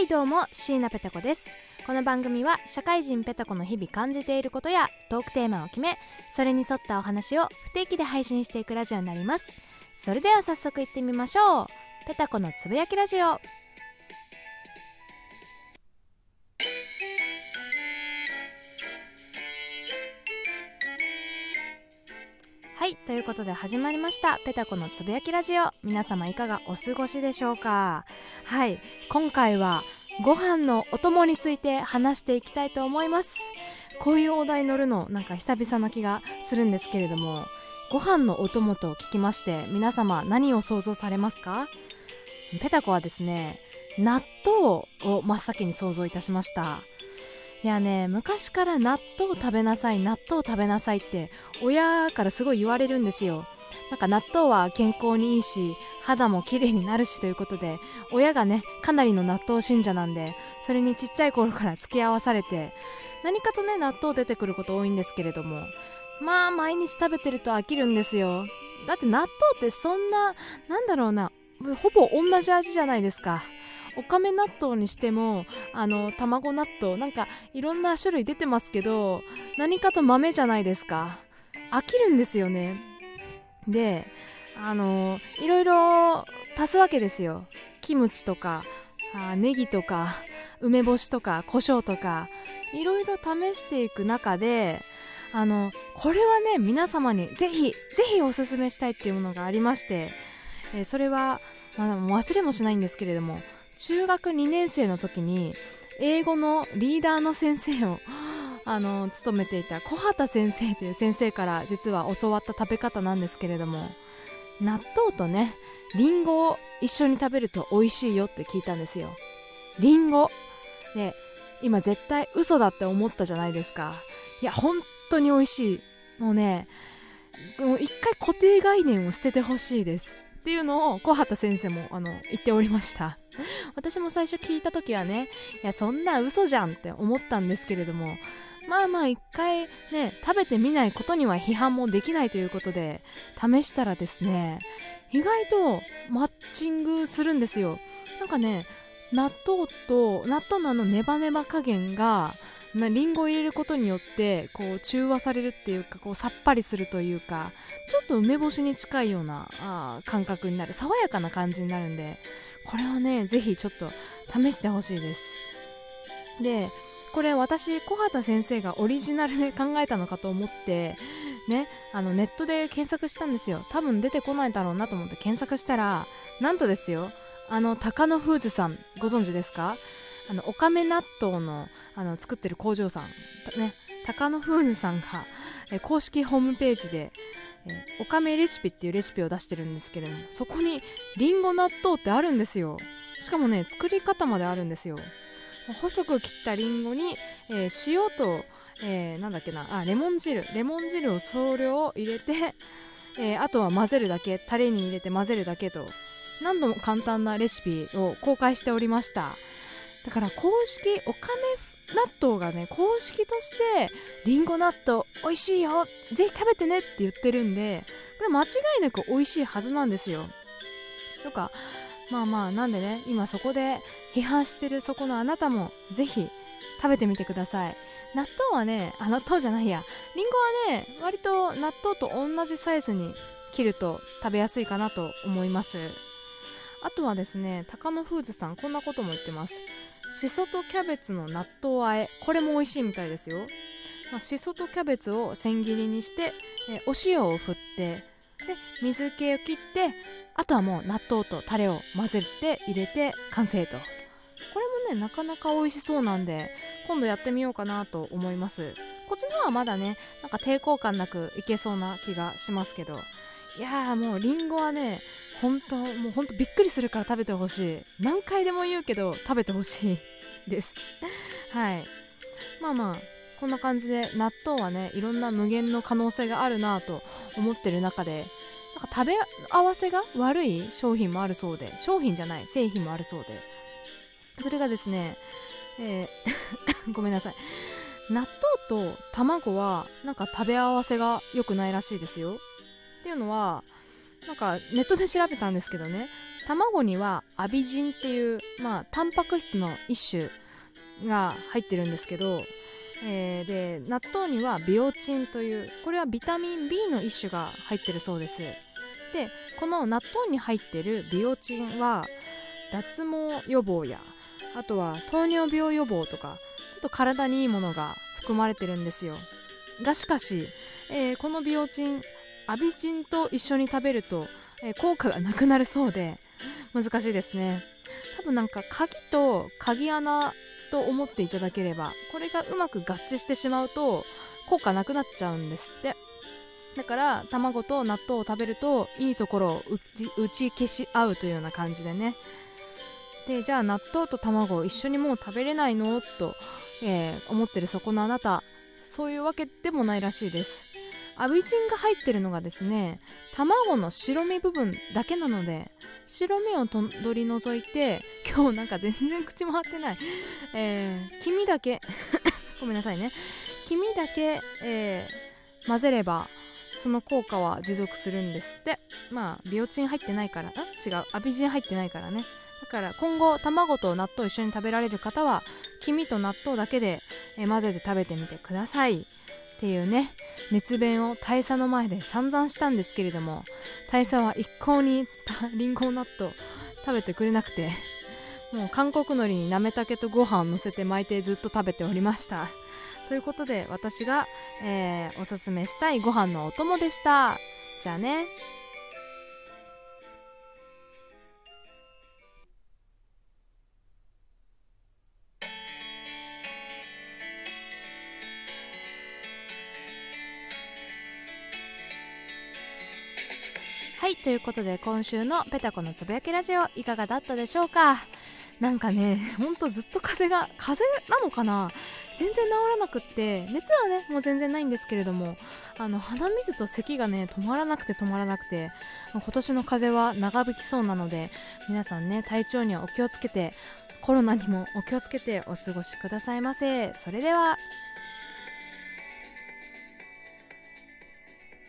はいどうも椎名ペタ子です。この番組は社会人ペタ子の日々感じていることやトークテーマを決めそれに沿ったお話を不定期で配信していくラジオになります。それでは早速いってみましょう。ペタ子のつぶやきラジオ。はいということで始まりましたペタコのつぶやきラジオ。皆様いかがお過ごしでしょうか？はい今回はご飯のお供について話していきたいと思います。こういうお題乗るのなんか久々な気がするんですけれどもご飯のお供と聞きまして皆様何を想像されますか？ペタコはですね納豆を真っ先に想像いたしました。いやね昔から納豆食べなさい納豆食べなさいって親からすごい言われるんですよ。なんか納豆は健康にいいし肌も綺麗になるしということで親がねかなりの納豆信者なんでそれにちっちゃい頃から付き合わされて何かとね納豆出てくること多いんですけれどもまあ毎日食べてると飽きるんですよ。だって納豆ってそんななんだろうなほぼ同じ味じゃないですか。おかめ納豆にしてもあの卵納豆なんかいろんな種類出てますけど何かと豆じゃないですか。飽きるんですよね。であのいろいろ足すわけですよ。キムチとかあネギとか梅干しとか胡椒とかいろいろ試していく中であのこれはね皆様にぜひぜひおすすめしたいっていうものがありまして、えー、それは、まあ、忘れもしないんですけれども中学2年生の時に英語のリーダーの先生を あの務めていた小畑先生という先生から実は教わった食べ方なんですけれども納豆とねりんごを一緒に食べると美味しいよって聞いたんですよ。りんごで今絶対嘘だって思ったじゃないですか。いや本当に美味しい。もうねもう一回固定概念を捨ててほしいです。っていうのを小畑先生もあの言っておりました。私も最初聞いた時はねいやそんな嘘じゃんって思ったんですけれどもまあまあ一回ね食べてみないことには批判もできないということで試したらですね意外とマッチングするんですよ。なんかね納豆と納豆のあのネバネバ加減がなリンゴを入れることによってこう中和されるっていうかこうさっぱりするというかちょっと梅干しに近いようなあ感覚になる。爽やかな感じになるんでこれをねぜひちょっと試してほしいです。でこれ私小畑先生がオリジナルで考えたのかと思ってねあのネットで検索したんですよ。多分出てこないだろうなと思って検索したらなんとですよあの高野フーズさんご存知ですか？あのおかめ納豆のあの作ってる工場さんね高野フーさんがえ公式ホームページでえおかめレシピっていうレシピを出してるんですけれどもそこにりんご納豆ってあるんですよ。しかもね作り方まであるんですよ。細く切ったりんごに、えー、塩と、えー、なんだっけなあレモン汁レモン汁を総量入れて、えー、あとは混ぜるだけタレに入れて混ぜるだけと何度も簡単なレシピを公開しておりました。だから公式お金納豆がね公式としてりんご納豆美味しいよぜひ食べてねって言ってるんでこれ間違いなく美味しいはずなんですよ。とかまあまあなんでね今そこで批判してるそこのあなたもぜひ食べてみてください。納豆はねあ納豆じゃないや。りんごはね割と納豆と同じサイズに切ると食べやすいかなと思います。あとはですね高野フーズさんこんなことも言ってます。しそとキャベツの納豆あえ。これも美味しいみたいですよ、まあ、しそとキャベツを千切りにして、えお塩を振ってで水気を切ってあとはもう納豆とタレを混ぜて入れて完成と。これもねなかなか美味しそうなんで今度やってみようかなと思います。こっちの方はまだねなんか抵抗感なくいけそうな気がしますけど。いやーもうりんごはね本当もうほんとびっくりするから食べてほしい。何回でも言うけど食べてほしいです。はい。まあまあこんな感じで納豆はねいろんな無限の可能性があるなと思ってる中でなんか食べ合わせが悪い商品もあるそうで商品じゃない製品もあるそうで。それがですね、えー ごめんなさい。納豆と卵はなんか食べ合わせが良くないらしいですよ。っていうのはなんかネットで調べたんですけどね。卵にはアビジンっていうまあタンパク質の一種が入ってるんですけど、えー、で納豆にはビオチンというこれはビタミン B の一種が入ってるそうです。でこの納豆に入ってるビオチンは脱毛予防やあとは糖尿病予防とかちょっと体にいいものが含まれてるんですよ。がしかし、えー、このビオチンアビチンと一緒に食べると、え、効果がなくなるそうで難しいですね。多分なんか鍵と鍵穴と思っていただければこれがうまく合致してしまうと効果なくなっちゃうんですって。だから卵と納豆を食べるといいところを打ち消し合うというような感じでね。でじゃあ納豆と卵を一緒にもう食べれないの？と、えー、思ってるそこのあなた。そういうわけでもないらしいです。アビジンが入ってるのがですね卵の白身部分だけなので白身を取り除いて今日なんか全然口回ってない、えー、黄身だけ。ごめんなさいね。黄身だけ、えー、混ぜればその効果は持続するんですって。まあビオチン入ってないから。違う。アビジン入ってないからね。だから今後卵と納豆一緒に食べられる方は黄身と納豆だけで、えー、混ぜて食べてみてください。っていうね。熱弁を大佐の前で散々したんですけれども大佐は一向にリンゴ納豆食べてくれなくてもう韓国海苔になめたけとご飯を乗せて巻いてずっと食べておりました。ということで私が、えー、おすすめしたいご飯のお供でした。じゃあね。はいということで今週のペタコのつぶやきラジオいかがだったでしょうか？なんかねほんとずっと風が風なのかな？全然治らなくって熱はねもう全然ないんですけれどもあの鼻水と咳がね止まらなくて止まらなくて今年の風は長引きそうなので皆さんね体調にはお気をつけてコロナにもお気をつけてお過ごしくださいませ。それでは。